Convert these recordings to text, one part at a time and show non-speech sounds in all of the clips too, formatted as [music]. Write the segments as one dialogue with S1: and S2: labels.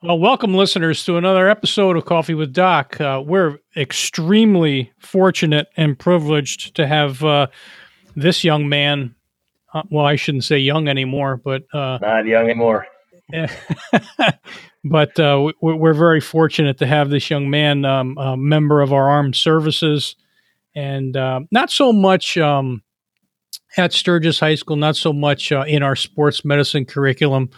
S1: Well, welcome, listeners, to another episode of Coffee with Doc. Uh, we're extremely fortunate and privileged to have uh, this young man. Uh, well, I shouldn't say young anymore, but uh,
S2: not young anymore. [laughs]
S1: but uh, we, we're very fortunate to have this young man, um, a member of our armed services, and uh, not so much um, at Sturgis High School, not so much in our sports medicine curriculum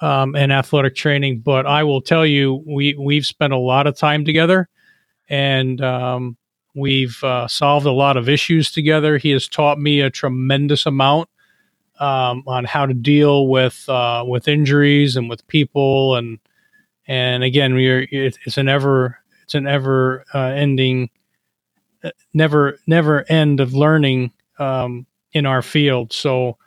S1: um, and athletic training. But I will tell you, we we've spent a lot of time together, and um, we've uh, solved a lot of issues together. He has taught me a tremendous amount um, on how to deal with uh, with injuries and with people, and and again, we are, it's an ever it's an ever uh, ending, uh, never never end of learning um, in our field. So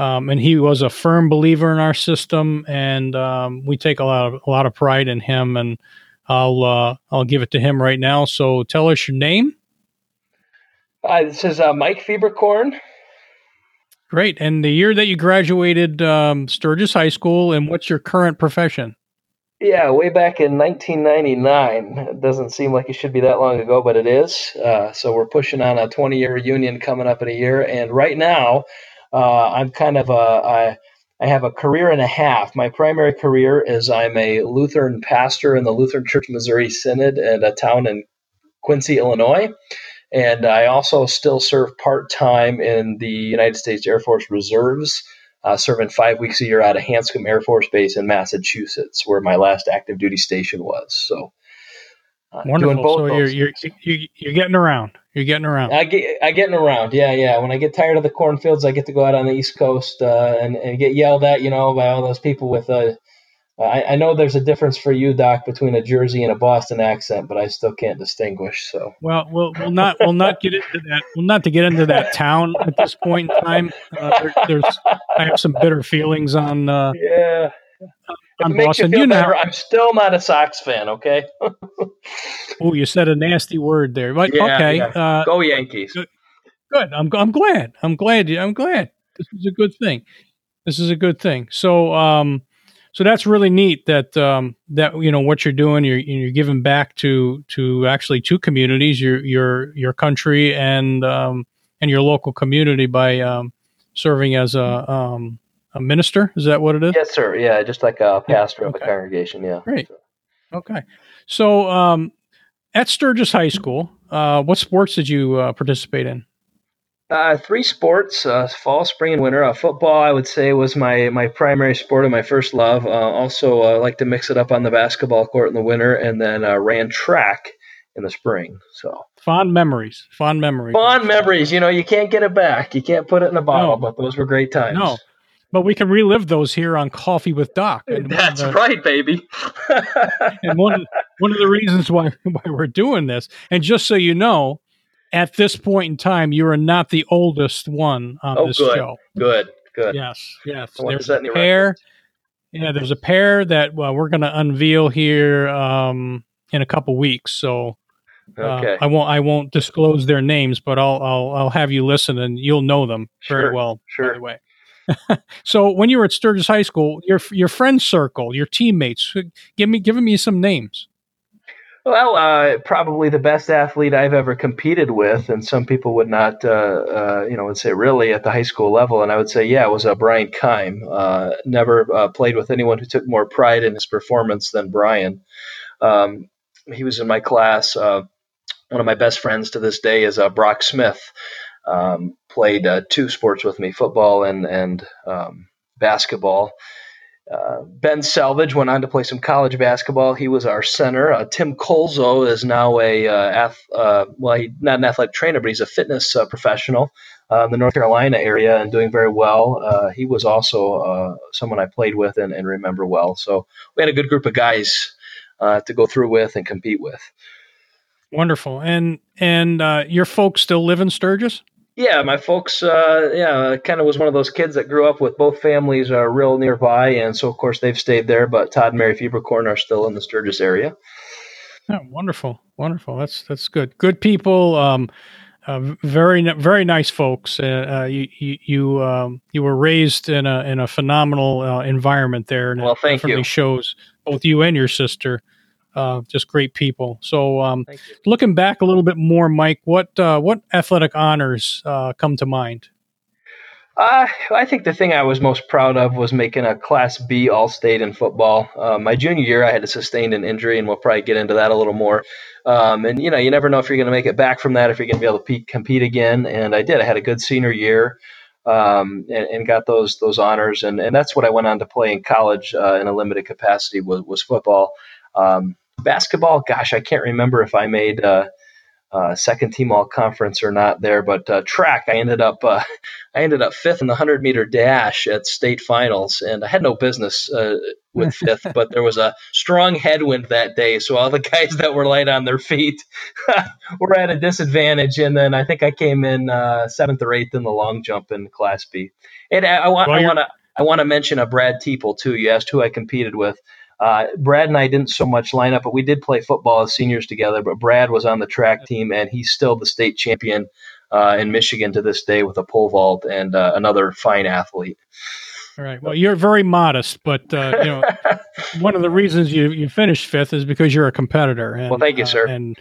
S1: um, and he was a firm believer in our system, and um, we take a lot of a lot of pride in him. And I'll uh, I'll give it to him right now. So tell us your name.
S2: Hi, this is uh, Mike Fieberkorn.
S1: Great, and the year that you graduated um, Sturgis High School, and what's your current profession?
S2: Yeah, way back in 1999. It doesn't seem like it should be that long ago, but it is. Uh, so we're pushing on a 20 year reunion coming up in a year. And right now, uh, I'm kind of a I, I have a career and a half. My primary career is I'm a Lutheran pastor in the Lutheran Church Missouri Synod at a town in Quincy, Illinois. And I also still serve part time in the United States Air Force Reserves, uh, serving five weeks a year out of Hanscom Air Force Base in Massachusetts, where my last active duty station was. So,
S1: uh, Wonderful. so you're, you're, you're, you're getting around. You're getting around.
S2: I get I getting around. Yeah, yeah. When I get tired of the cornfields, I get to go out on the East Coast uh, and and get yelled at, you know, by all those people with a. I, I know there's a difference for you, Doc, between a Jersey and a Boston accent, but I still can't distinguish. So
S1: well, we'll, we'll not we'll not get into that. We'll not to get into that town at this point in time. Uh, there, there's I have some bitter feelings on. Uh,
S2: yeah I'm Boston. You, you know, I'm still not a Sox fan. Okay. [laughs]
S1: oh, you said a nasty word there, but yeah, okay. Yeah.
S2: Uh, Go Yankees.
S1: Good. good. I'm I'm glad. I'm glad. I'm glad. This is a good thing. This is a good thing. So, um, so that's really neat that um, that you know what you're doing. You're you're giving back to to actually two communities, your your your country and um, and your local community by um, serving as a um, a minister. Is that what it is?
S2: Yes, sir. Yeah, just like a pastor of a congregation. Yeah.
S1: Great. Okay. So, um, at Sturgis High School, uh, what sports did you uh, participate in?
S2: Uh, three sports: uh, fall, spring, and winter. Uh, football, I would say, was my my primary sport and my first love. Uh, also, I like to mix it up on the basketball court in the winter, and then ran track in the spring. So
S1: fond memories, fond memories,
S2: fond memories. You know, you can't get it back. You can't put it in a bottle, no. but those were great times.
S1: No, but we can relive those here on Coffee with Doc.
S2: And That's the, right, baby. [laughs]
S1: and one one of the reasons why [laughs] why we're doing this, and just so you know, at this point in time, you are not the oldest one on
S2: oh,
S1: this
S2: good.
S1: show.
S2: Good, good.
S1: Yes, yes. There's a pair. Yeah, there's a pair that well, we're going to unveil here um, in a couple weeks. So uh, okay. I won't I won't disclose their names, but I'll I'll I'll have you listen and you'll know them very
S2: sure,
S1: well.
S2: Sure.
S1: By the way. [laughs] so when you were at Sturgis High School, your your friend circle, your teammates, give me giving me some names.
S2: Well, uh, probably the best athlete I've ever competed with, and some people would not, uh, uh, you know, would say really at the high school level, and I would say, yeah, it was uh, Brian Keim. Uh, never uh, played with anyone who took more pride in his performance than Brian. Um, he was in my class. one of my best friends to this day is Brock Smith um, played uh, two sports with me football and, and um, basketball. Uh, ben Selvage went on to play some college basketball. He was our center. Uh, Tim Colzo is now a uh, ath- uh, well, he, not an athletic trainer, but he's a fitness uh, professional in the North Carolina area and doing very well. he was also someone I played with and, and, remember well. So we had a good group of guys to go through with and compete with.
S1: Wonderful. And and your folks still live in Sturgis?
S2: Yeah, my folks, uh, yeah, kind of was one of those kids that grew up with both families uh, real nearby, and so of course they've stayed there. But Todd and Mary Fieberkorn are still in the Sturgis area.
S1: Oh, wonderful, wonderful. That's that's good. Good people. Um, uh, very very nice folks. Uh, uh, you you you, um, you were raised in a in a phenomenal uh, environment there, and
S2: well,
S1: it definitely
S2: you.
S1: shows both you and your sister. Uh, just great people. So, um, looking back a little bit more, Mike, what uh, what athletic honors uh, come to mind?
S2: Uh, I think the thing I was most proud of was making a Class B All State in football. Uh, my junior year, I had to sustain an injury, and we'll probably get into that a little more. Um, and you know, you never know if you're going to make it back from that, if you're going to be able to pe- compete again. And I did. I had a good senior year, um, and, and, got those those honors, and, and that's what I went on to play in college uh, in a limited capacity was was football. Um, basketball, gosh, I can't remember if I made uh, uh, second team all conference or not there, but uh, track, I ended up uh, [laughs] I ended up fifth in the hundred meter dash at state finals, and I had no business uh, with [laughs] fifth, but there was a strong headwind that day, so all the [laughs] guys that were light on their feet were at a disadvantage. And then I think I came in uh, seventh or eighth in the long jump in Class B. And I, I want I want to I want to mention a Brad Teeple too. You asked who I competed with. Uh, Brad and I didn't so much line up, but we did play football as seniors together. But Brad was on the track team, and he's still the state champion uh, in Michigan to this day with a pole vault and uh, another fine athlete.
S1: All right. Well, you're very modest, but uh, you know, [laughs] one of the reasons you, you finished fifth is because you're a competitor.
S2: And, well, thank you, uh, sir.
S1: and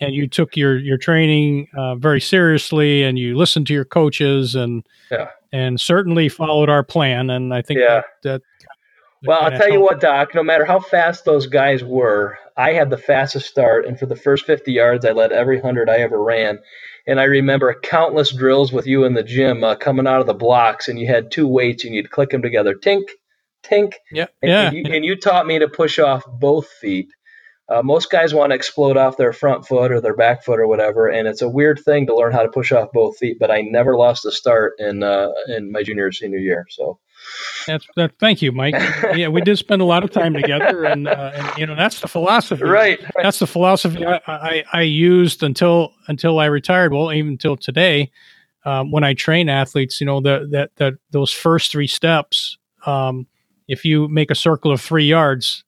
S1: and you took your your training uh, very seriously, and you listened to your coaches, and yeah. and certainly followed our plan. And I think yeah. that, that
S2: well, I'll tell you what, Doc, no matter how fast those guys were, I had the fastest start. And for the first 50 yards, I led every 100 I ever ran. And I remember countless drills with you in the gym uh, coming out of the blocks, and you had two weights and you'd click them together tink, tink.
S1: Yeah.
S2: And,
S1: yeah.
S2: And you, and you taught me to push off both feet. Uh, most guys want to explode off their front foot or their back foot or whatever, and it's a weird thing to learn how to push off both feet. But I never lost a start in uh, in my junior or senior year. So
S1: that's that. Thank you, Mike. [laughs] yeah, we did spend a lot of time together, [laughs] and, uh, and you know that's the philosophy.
S2: Right.
S1: That's the philosophy I, I, I, used until until I retired. Well, even until today, um, when I train athletes, you know that that that those first three steps. Um, if you make a circle of three yards,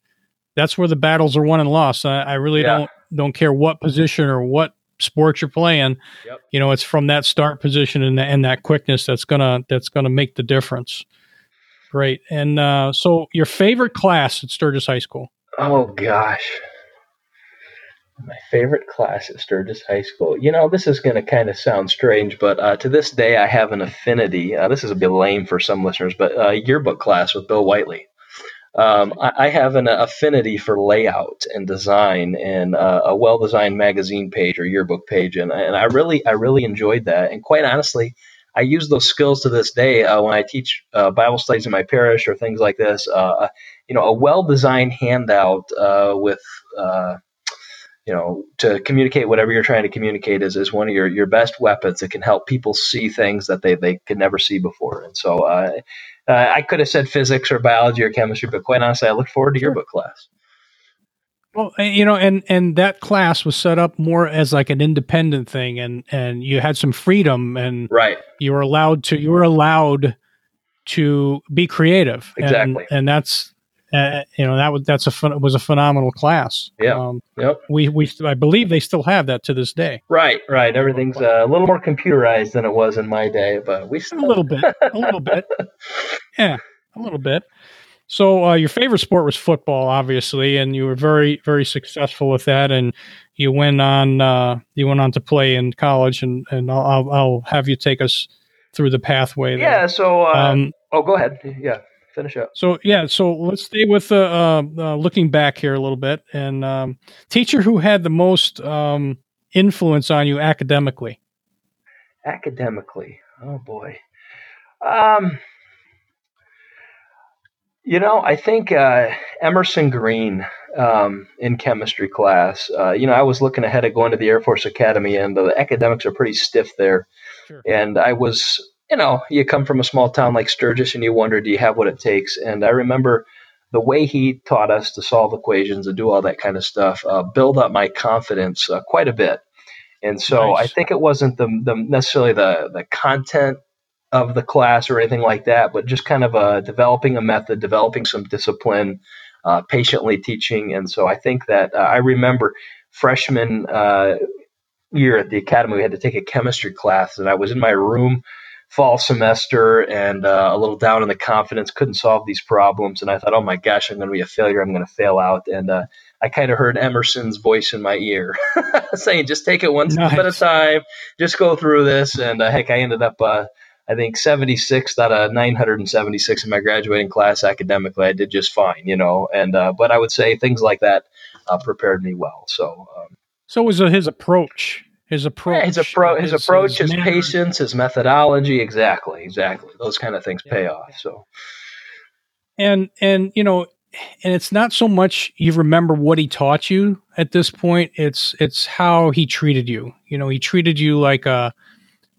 S1: that's where the battles are won and lost. I, I really yeah. don't don't care what position or what sport you're playing. Yep. You know, it's from that start position and, and that quickness that's gonna that's gonna make the difference. Great. And uh, so, your favorite class at Sturgis High School?
S2: Oh gosh, my favorite class at Sturgis High School. You know, this is going to kind of sound strange, but uh, to this day, I have an affinity. Uh, this is a bit lame for some listeners, but uh, yearbook class with Bill Whiteley. Um, I, I, have an affinity for layout and design and uh, a well-designed magazine page or yearbook page, and, and I really, I really enjoyed that. And quite honestly, I use those skills to this day uh, when I teach uh, Bible studies in my parish or things like this. Uh, you know, a well-designed handout uh, with uh, you know to communicate whatever you're trying to communicate is, is one of your, your best weapons. It can help people see things that they, they could never see before. And so uh, I could have said physics or biology or chemistry, but quite honestly, I look forward to sure. book class.
S1: Well, you know, and and that class was set up more as like an independent thing, and and you had some freedom, and
S2: right,
S1: you were allowed to you were allowed to be creative,
S2: exactly,
S1: and, and that's uh, you know that was that's a fun, was a phenomenal class.
S2: Yeah, um, yep.
S1: We we I believe they still have that to this day.
S2: Right, right. Everything's uh, a little more computerized than it was in my day, but we still
S1: a little bit, a little bit. [laughs] Yeah, a little bit. So uh, your favorite sport was football, obviously, and you were very, very successful with that. And you went on, uh, you went on to play in college, and and I'll, I'll have you take us through the pathway. There.
S2: Yeah. So, uh, um, oh, go ahead. Yeah, finish up.
S1: So yeah, so let's stay with uh, uh, uh, looking back here a little bit. And um, teacher who had the most um, influence on you academically.
S2: Academically, oh boy. Um, you know, I think uh, Emerson Green um, in chemistry class. Uh, you know, I was looking ahead at going to the Air Force Academy, and the academics are pretty stiff there. Sure. And I was, you know, you come from a small town like Sturgis, and you wonder, do you have what it takes? And I remember the way he taught us to solve equations and do all that kind of stuff uh, build up my confidence uh, quite a bit. And so nice. I think it wasn't the, the necessarily the the content of the class or anything like that, but just kind of uh, developing a method, developing some discipline, uh, patiently teaching. And so I think that uh, I remember freshman uh, year at the academy, we had to take a chemistry class, and I was in my room fall semester and uh, a little down in the confidence, couldn't solve these problems. And I thought, oh my gosh, I'm going to be a failure. I'm going to fail out. And uh, I kind of heard Emerson's voice in my ear [laughs] saying, just take it one nice. step at a time, just go through this. And uh, heck, I ended up, uh, I think, 76 out of 976 in my graduating class academically. I did just fine, you know. And, uh, but I would say things like that uh, prepared me well. So, um,
S1: so was his approach his approach,
S2: yeah, his, appro- his, his approach, his, his patience, his methodology, exactly, exactly. Those kind of things yeah. pay off. So,
S1: and and you know, and it's not so much you remember what he taught you at this point. It's it's how he treated you. You know, he treated you like a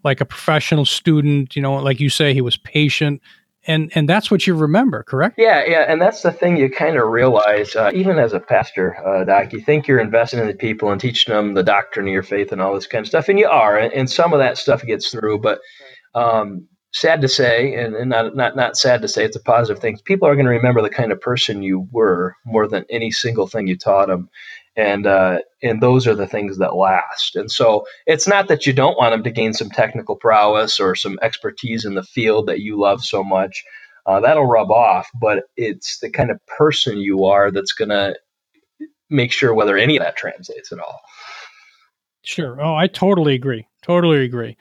S1: like a professional student. You know, like you say, he was patient. And and that's what you remember correct?
S2: Yeah yeah. And that's the thing you kind of realize uh, even as a pastor uh, doc you think you're investing in the people and teaching them the doctrine of your faith and all this kind of stuff. And you are and, and some of that stuff gets through. But um, sad to say and, and not, not not sad to say it's a positive thing. People are going to remember the kind of person you were more than any single thing you taught them and uh, and those are the things that last. And so it's not that you don't want them to gain some technical prowess or some expertise in the field that you love so much. Uh, that'll rub off, but it's the kind of person you are that's going to make sure whether any of that translates at all.
S1: Sure. Oh, I totally agree. Totally agree.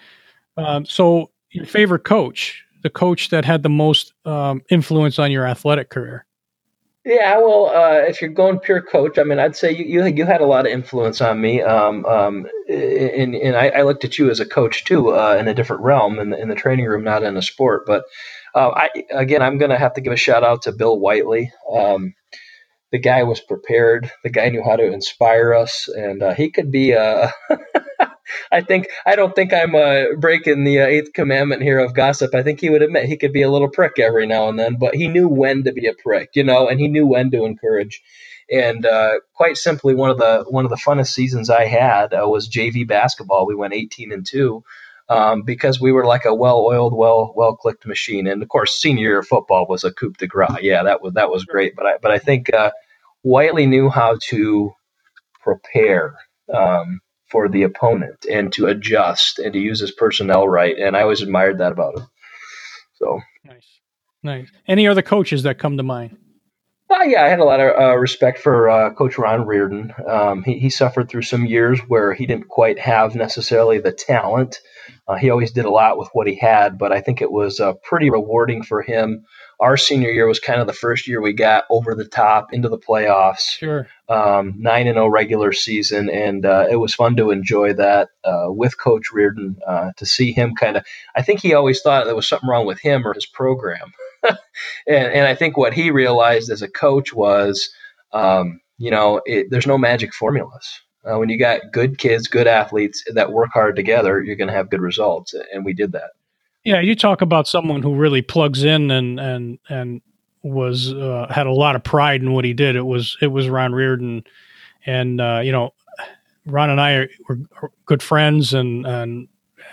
S1: Um, so, your favorite coach, the coach that had the most um, influence on your athletic career?
S2: Yeah, well, uh, if you're going pure coach, I mean, I'd say you you, you had a lot of influence on me, um, um, and, and I, I, looked at you as a coach too, uh, in a different realm, in the, in the training room, not in a sport. But uh, I again, I'm going to have to give a shout out to Bill Whiteley. Um, the guy was prepared. The guy knew how to inspire us, and uh, he could be a [laughs] I think I don't think I'm uh, breaking the uh, eighth commandment here of gossip. I think he would admit he could be a little prick every now and then, but he knew when to be a prick, you know, and he knew when to encourage. And uh, quite simply, one of the one of the funnest seasons I had uh, was JV basketball. We went 18 and two. Um, because we were like a well-oiled, well well clicked machine, and of course, senior year football was a coup de grace. Yeah, that was that was great. But I but I think uh, Whiteley knew how to prepare um, for the opponent and to adjust and to use his personnel right. And I always admired that about him. So
S1: nice, nice. Any other coaches that come to mind?
S2: Uh, yeah, I had a lot of uh, respect for uh, Coach Ron Reardon. Um, he, he suffered through some years where he didn't quite have necessarily the talent. Uh, he always did a lot with what he had, but I think it was uh, pretty rewarding for him our senior year was kind of the first year we got over the top into the playoffs.
S1: Sure.
S2: Um, nine and zero oh regular season, and uh, it was fun to enjoy that uh, with Coach Reardon. Uh, to see him kind of, I think he always thought there was something wrong with him or his program, [laughs] and, and, I think what he realized as a coach was, um, you know, it, there's no magic formulas. Uh, when you got good kids, good athletes that work hard together, you're going to have good results, and we did that.
S1: Yeah, you talk about someone who really plugs in and and and was uh, had a lot of pride in what he did. It was it was Ron Reardon, and uh, you know, Ron and I were good friends, and and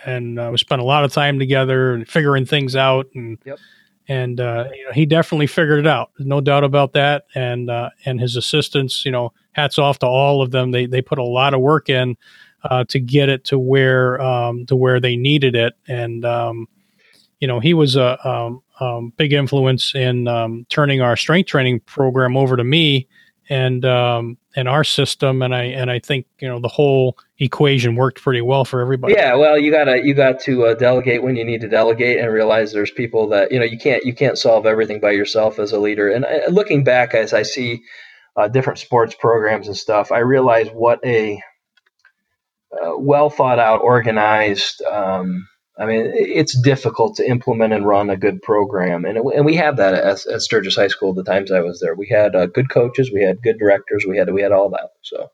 S1: and uh, we spent a lot of time together and figuring things out, and yep. and uh, you know, he definitely figured it out, no doubt about that. And uh, and his assistants, you know, hats off to all of them. They they put a lot of work in uh, to get it to where um, to where they needed it, and um, you know, he was a um, um, big influence in um, turning our strength training program over to me and um, and our system. And I and I think you know the whole equation worked pretty well for everybody.
S2: Yeah, well, you gotta you got to uh, delegate when you need to delegate and realize there's people that you know you can't you can't solve everything by yourself as a leader. And uh, looking back as I see uh, different sports programs and stuff, I realize what a uh, well thought out, organized. Um, I mean, it's difficult to implement and run a good program, and and we had that at, at Sturgis High School. The times I was there, we had uh, good coaches, we had good directors, we had we had all that. So,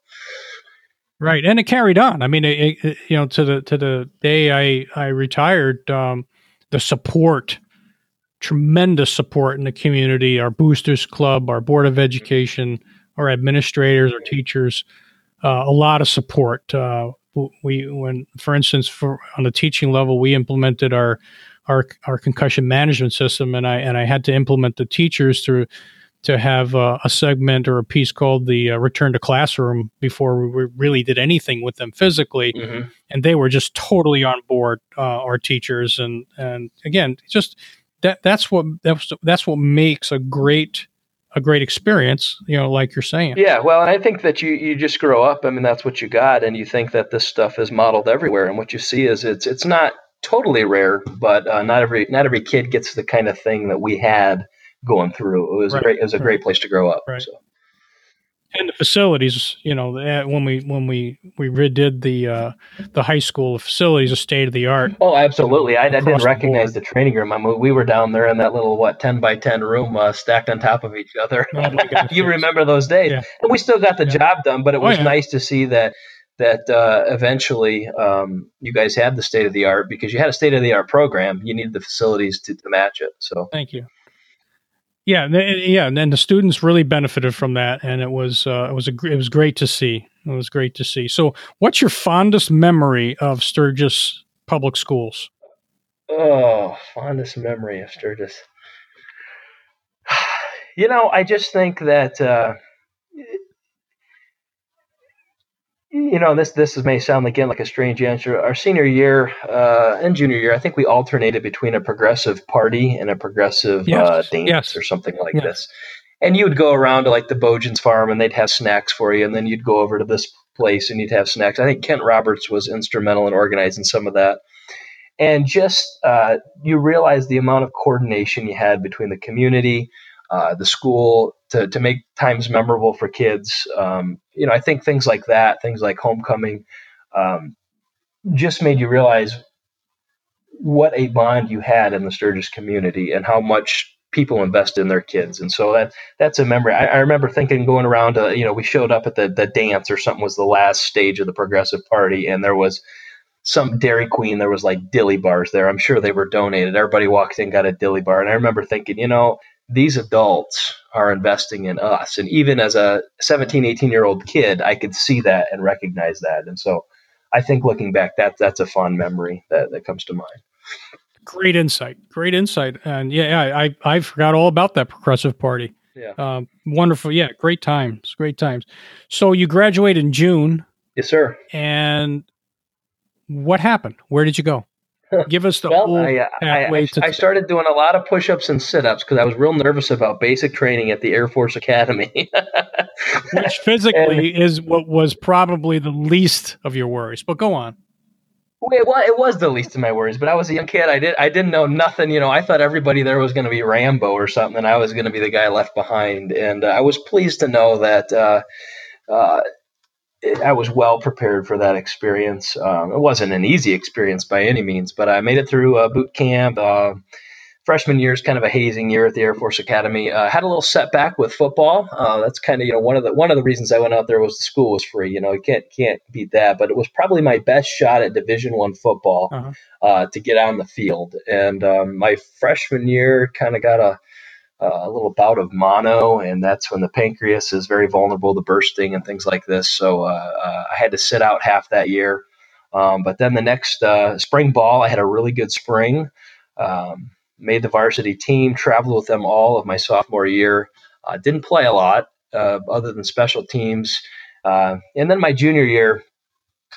S1: right, and it carried on. I mean, it, it, you know, to the to the day I I retired, um, the support, tremendous support in the community. Our boosters club, our board of education, our administrators, our teachers, uh, a lot of support. Uh, we when for instance for on the teaching level we implemented our our our concussion management system and I and I had to implement the teachers through to have uh, a segment or a piece called the uh, return to classroom before we really did anything with them physically mm-hmm. and they were just totally on board uh, our teachers and and again just that that's what that's that's what makes a great a great experience you know like you're saying
S2: yeah well and i think that you you just grow up i mean that's what you got and you think that this stuff is modeled everywhere and what you see is it's it's not totally rare but uh, not every not every kid gets the kind of thing that we had going through. It was right. great. It was a great place to grow up. Right. So.
S1: And the facilities, you know, when we when we we redid the uh, the high school facilities, a state of the art.
S2: Oh, absolutely! I, I didn't recognize the, the, training room. I mean, we were down there in that little what ten by ten room, uh, stacked on top of each other. Oh [laughs] you remember those days? Yeah. And we still got the yeah. job done, but it oh, was oh, yeah. nice to see that that uh, eventually um, you guys had the state of the art because you had a state of the art program. You needed the facilities to, to match it. So
S1: thank you. Yeah, yeah, and the students really benefited from that, and it was uh, it was a it was great to see. It was great to see. So, what's your fondest memory of Sturgis Public Schools?
S2: Oh, fondest memory of Sturgis. [sighs] You know, I just think that uh, you know, this this may sound again like a strange answer. Our senior year uh, and junior year, I think we alternated between a progressive party and a progressive yes. uh, dance yes. or something like yes. this. And you would go around to like the Bojan's farm, and they'd have snacks for you, and then you'd go over to this place and you'd have snacks. I think Kent Roberts was instrumental in organizing some of that. And just uh, you realize the amount of coordination you had between the community, uh, the school to, to make times memorable for kids. Um, you know, I think things like that, things like homecoming, um, just made you realize what a bond you had in the Sturgis community and how much people invest in their kids. And so that that's a memory. I, I remember thinking going around, to, you know, we showed up at the, the dance or something was the last stage of the progressive party and there was some Dairy Queen, there was like dilly bars there. I'm sure they were donated. Everybody walked in, got a dilly bar. And I remember thinking, you know, these adults are investing in us. And even as a 17, 18 year old kid, I could see that and recognize that. And so I think looking back, that that's a fond memory that, that comes to mind.
S1: Great insight. Great insight. And yeah, I, I forgot all about that progressive party.
S2: Yeah.
S1: Um, wonderful. Yeah. Great times. Great times. So you graduate in June.
S2: Yes, sir.
S1: And what happened? Where did you go? Give us the well, whole I,
S2: I, I, started doing a lot of push-ups and sit-ups because I was real nervous about basic training at the Air Force Academy, [laughs]
S1: which physically and, is what was probably the least of your worries. But go on.
S2: It was, it was the least of my worries, but I was a young kid. I did I didn't know nothing. You know, I thought everybody there was going to be Rambo or something, and I was going to be the guy left behind. And uh, I was pleased to know that uh, uh, I was well prepared for that experience. Um, it wasn't an easy experience by any means, but I made it through uh, boot camp. Uh, freshman year is kind of a hazing year at the Air Force Academy. Uh, had a little setback with football. Uh, that's kind of you know one of the one of the reasons I went out there was the school was free. You know, you can't can't beat that. But it was probably my best shot at Division One football uh-huh. Uh, to get on the field. And um, my freshman year kind of got a a little bout of mono, and that's when the pancreas is very vulnerable to bursting and things like this. So uh, uh, I had to sit out half that year. Um, but then the next uh, spring ball, I had a really good spring. Um, made the varsity team, traveled with them all of my sophomore year. Uh, didn't play a lot uh, other than special teams. Uh, and then my junior year,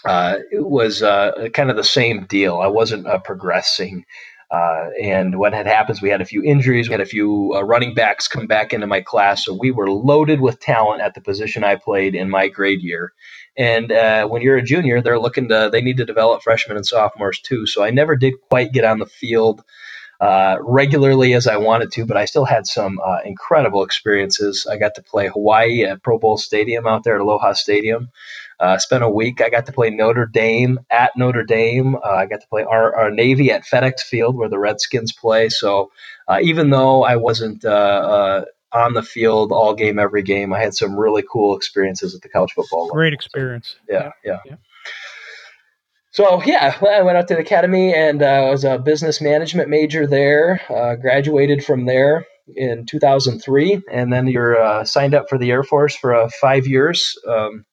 S2: it was kind of the same deal. I wasn't progressing. Uh, and what had happened we had a few injuries, we had a few uh, running backs come back into my class, so we were loaded with talent at the position I played in my grade year. And uh, when you're a junior, they're looking to they need to develop freshmen and sophomores too. So I never did quite get on the field uh, regularly as I wanted to, but I still had some uh, incredible experiences. I got to play Hawaii at Pro Bowl Stadium out there at Aloha Stadium. Uh, spent a week. I got to play Notre Dame at Notre Dame. Uh, I got to play our, our, Navy at FedEx Field where the Redskins play. So uh, even though I wasn't uh, uh, on the field all game, every game, I had some really cool experiences at the college football.
S1: Great experience.
S2: So, yeah, yeah, yeah. So yeah, I went out to the academy and uh, I was a business management major there. graduated from there in 2003, and then you're signed up for the Air Force for five years. Um,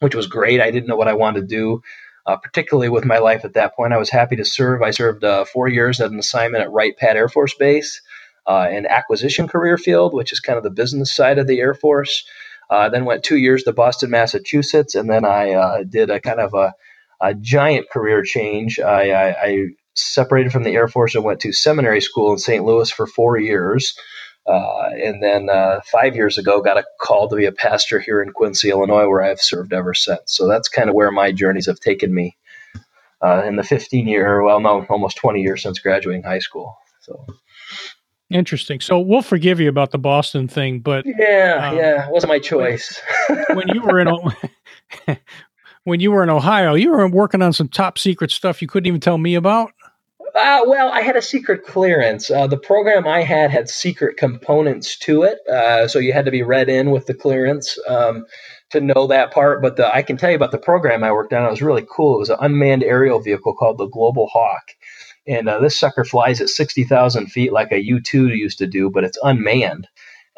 S2: which was great. I didn't know what I wanted to do, uh, particularly with my life at that point. I was happy to serve. I served uh, four years at an assignment at Wright Pat Air Force Base. uh, an acquisition career field, which is kind of the business side of the Air Force. Uh, then went two years to Boston, Massachusetts, and then I uh, did a kind of a, a giant career change. I, I, I, separated from the Air Force and went to seminary school in St. Louis for four years. Uh, and then uh, five years ago, got a call to be a pastor here in Quincy, Illinois, where I've served ever since. So that's kind of where my journeys have taken me uh, in the 15 year, well, no, almost 20 years since graduating high school. So
S1: Interesting. So we'll forgive you about the Boston thing, but
S2: yeah, um, yeah, it wasn't my choice.
S1: when you were in [laughs] when you were in Ohio, you were working on some top secret stuff you couldn't even tell me about.
S2: Uh, well, I had a secret clearance. Uh, the program I had had secret components to it, uh, so you had to be read in with the clearance um, to know that part. But the, I can tell you about the program I worked on. It was really cool. It was an unmanned aerial vehicle called the Global Hawk, and uh, this sucker flies at 60,000 feet like a U 2 used to do, but it's unmanned.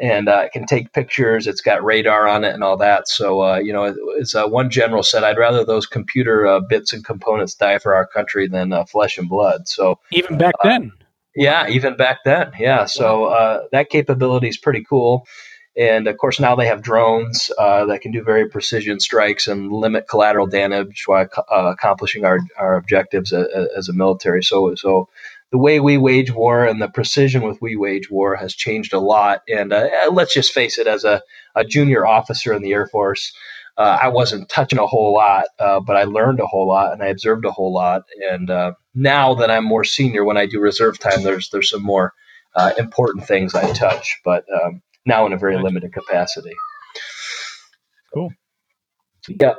S2: And uh, it can take pictures. It's got radar on it and all that. So, uh, you know, as uh, one general said, I'd rather those computer uh, bits and components die for our country than uh, flesh and blood. So,
S1: even back then.
S2: Yeah, even back then. Yeah. So, that capability is pretty cool. And of course, now they have drones uh, that can do very precision strikes and limit collateral damage while uh, accomplishing our, our objectives as, as a military. So, so the way we wage war and the precision with we wage war has changed a lot. And uh, let's just face it, as a, a, junior officer in the Air Force, uh, I wasn't touching a whole lot, uh, but I learned a whole lot and I observed a whole lot. And uh, now that I'm more senior, when I do reserve time, there's there's some more uh, important things I touch. But um, now in a very limited capacity.
S1: Cool.
S2: Yep.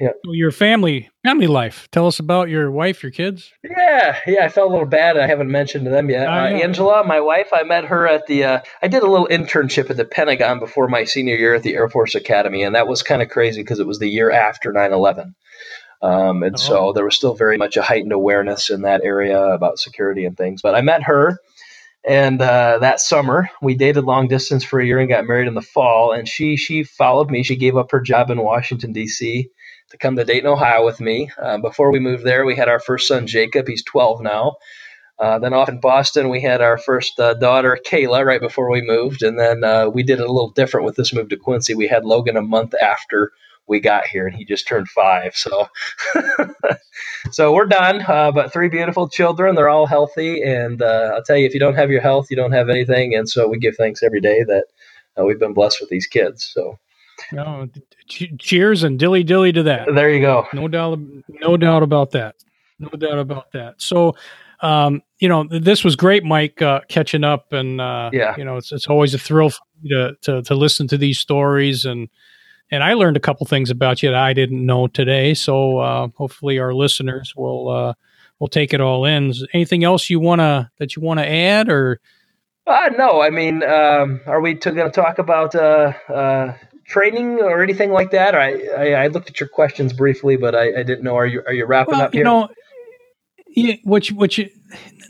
S2: Yep.
S1: Your family family life. Tell us about your wife, your kids.
S2: Yeah, yeah. I felt a little bad. I haven't mentioned to them yet. Uh, Angela, my wife. I met her at the. Uh, I did a little internship at the Pentagon before my senior year at the Air Force Academy, and that was kind of crazy because it was the year after 9-11. Um, and oh. so there was still very much a heightened awareness in that area about security and things. But I met her and uh, that summer, we dated long distance for a year and got married in the fall. And she she followed me. She gave up her job in Washington D.C. to come to Dayton, Ohio, with me. Uh, before we moved there, we had our first son Jacob. He's 12 now. Uh, then off in Boston, we had our first uh, daughter Kayla right before we moved, and then uh, we did it a little different with this move to Quincy. We had Logan a month after we got here, and he just turned five. So, [laughs] so we're done. Uh, but three beautiful children. They're all healthy, and uh, I'll tell you, if you don't have your health, you don't have anything. And so we give thanks every day that uh, we've been blessed with these kids. So.
S1: No, cheers and dilly dilly to that.
S2: There you go.
S1: No doubt, no doubt about that. No doubt about that. So, um, you know, this was great, Mike, uh, catching up, and uh, yeah, you know, it's it's always a thrill to to to listen to these stories and and I learned a couple things about you that I didn't know today. So uh, hopefully our listeners will uh, will take it all in. Anything else you wanna that you wanna add or?
S2: Uh, no, I mean, um, are we going to talk about uh, uh, training or anything like that? Or I, I, I, looked at your questions briefly, but I, I, didn't know. Are you are you wrapping
S1: well,
S2: up here?
S1: You know, yeah, which which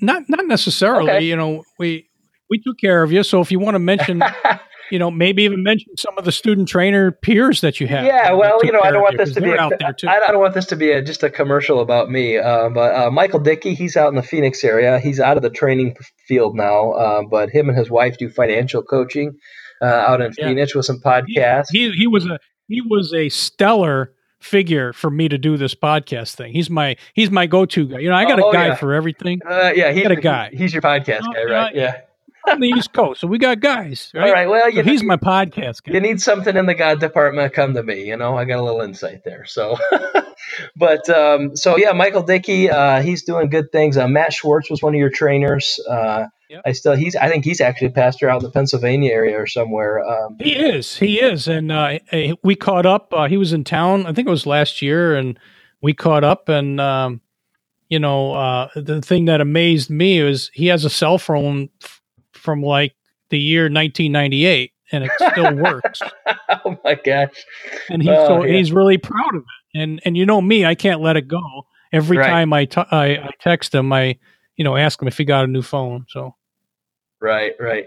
S1: not not necessarily. Okay. You know, we we took care of you. So if you want to mention [laughs] you know, maybe even mention some of the student trainer peers that you have.
S2: Yeah, well, you know, I don't want this to be a, out there too. I don't want this to be a, just a commercial about me. Uh, but uh, Michael Dickey, he's out in the Phoenix area. He's out of the training field now, uh, but him and his wife do financial coaching uh, out in yeah. Phoenix with some podcasts.
S1: He, he, he was a he was a stellar figure for me to do this podcast thing. He's my he's my go to guy. You know, I got oh, a guy yeah. for everything.
S2: Uh, yeah,
S1: he's got a guy.
S2: He's your podcast oh, guy, right? yeah
S1: on the East Coast, so we got guys. Right?
S2: All right. Well,
S1: so he's my podcast guy.
S2: You need something in the God department, come to me. You know, I got a little insight there. So, [laughs] but um, so yeah, Michael Dickey, uh, he's doing good things. Uh, Matt Schwartz was one of your trainers. Uh, yep. I still he's I think he's actually a pastor out in the Pennsylvania area or somewhere. Um,
S1: he is. He is, and uh, we caught up. Uh, he was in town. I think it was last year, and we caught up and. Um, you know, uh, the thing that amazed me was he has a cell phone from like the year 1998 and it still works. [laughs]
S2: oh my gosh.
S1: And he's oh, so yeah. he's really proud of it. And and you know me, I can't let it go. Every right. time I, t- I, I text him, I you know ask him if he got a new phone. So
S2: Right, right.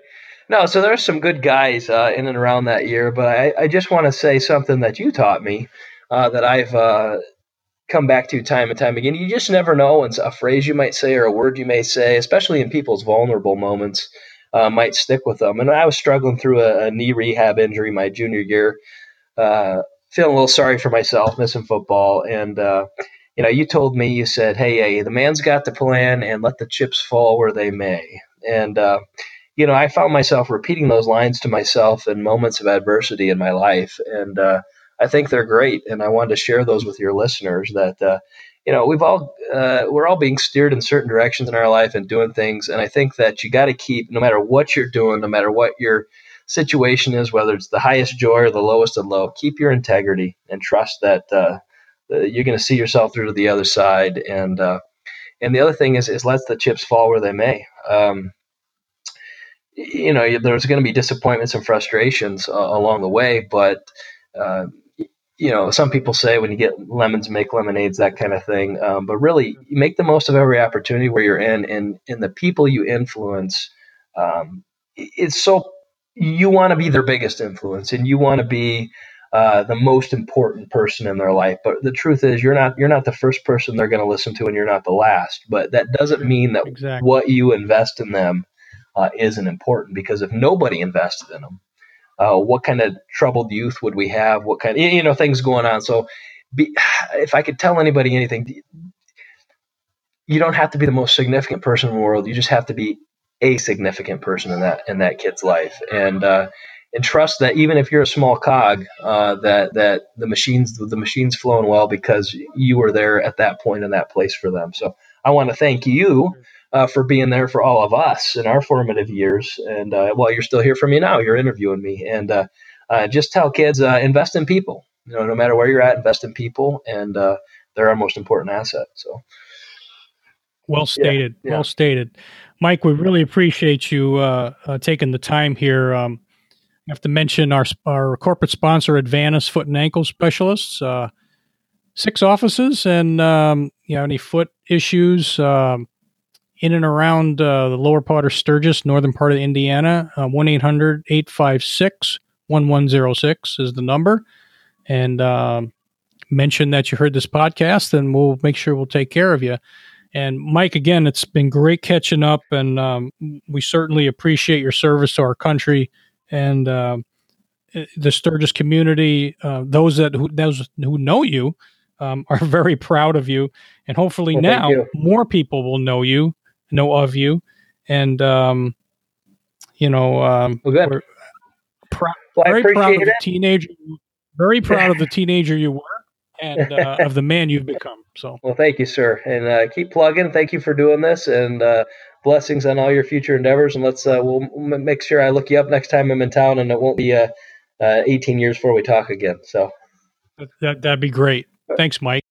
S2: No, so there's some good guys uh, in and around that year, but I, I just want to say something that you taught me uh, that I've uh, come back to time and time again. You just never know, and a phrase you might say or a word you may say, especially in people's vulnerable moments, uh, might stick with them. And I was struggling through a, a knee rehab injury my junior year, uh, feeling a little sorry for myself, missing football. And, uh, you know, you told me, you said, hey, hey, the man's got the plan and let the chips fall where they may. And, uh, you know, I found myself repeating those lines to myself in moments of adversity in my life. And uh, I think they're great. And I wanted to share those with your listeners that, uh, you know, we've all uh, we're all being steered in certain directions in our life and doing things, and I think that you got to keep, no matter what you're doing, no matter what your situation is, whether it's the highest joy or the lowest of low, keep your integrity and trust that uh, you're going to see yourself through to the other side. And uh, and the other thing is is let the chips fall where they may. Um, you know, there's going to be disappointments and frustrations uh, along the way, but uh, you know, some people say when you get lemons, make lemonades, that kind of thing. Um, but really, make the most of every opportunity where you're in, and and the people you influence. Um, it's so you want to be their biggest influence, and you want to be uh, the most important person in their life. But the truth is, you're not you're not the first person they're going to listen to, and you're not the last. But that doesn't mean that exactly. what you invest in them uh, isn't important because if nobody invested in them, uh, what kind of troubled youth would we have? What kind you know, things going on. So be, [sighs] if I could tell anybody anything, you don't have to be the most significant person in the world. You just have to be a significant person in that, in that kid's life. And, uh, and trust that even if you're a small cog, uh, that that the machines the machines flowing well because you were there at that point in that place for them. So I want to thank you uh, for being there for all of us in our formative years. And uh, while you're still here for me now, you're interviewing me. And uh, uh just tell kids uh, invest in people. You know, no matter where you're at, invest in people, and uh, they're our most important asset. So,
S1: well stated. Yeah, yeah. Well stated, Mike. We really appreciate you taking the time here. Um, I have to mention our our corporate sponsor, Advantis Foot and Ankle Specialists. six offices, and um, you know any foot issues. Um, in and around uh, the lower part of Sturgis, northern part of Indiana. Uh, 1 800 856 1106 is the number. And um, mention that you heard this podcast, and we'll make sure we'll take care of you. And Mike, again, it's been great catching up, and um, we certainly appreciate your service to our country and uh, the Sturgis community. Uh, those that who, those who know you um, [laughs] are very proud of you, and hopefully well, now more people will know you know of you, and um, you know, um, well, we're pr- well, very proud of the teenager, very proud of the teenager you were, and uh, [laughs] of the man you've become. So,
S2: well, thank you, sir, and uh, keep plugging. Thank you for doing this, and uh, blessings on all your future endeavors. And let's uh, we'll make sure I look you up next time I'm in town, and it won't be uh, uh, 18 years before we talk again. So,
S1: that that'd be great. Thanks, Mike.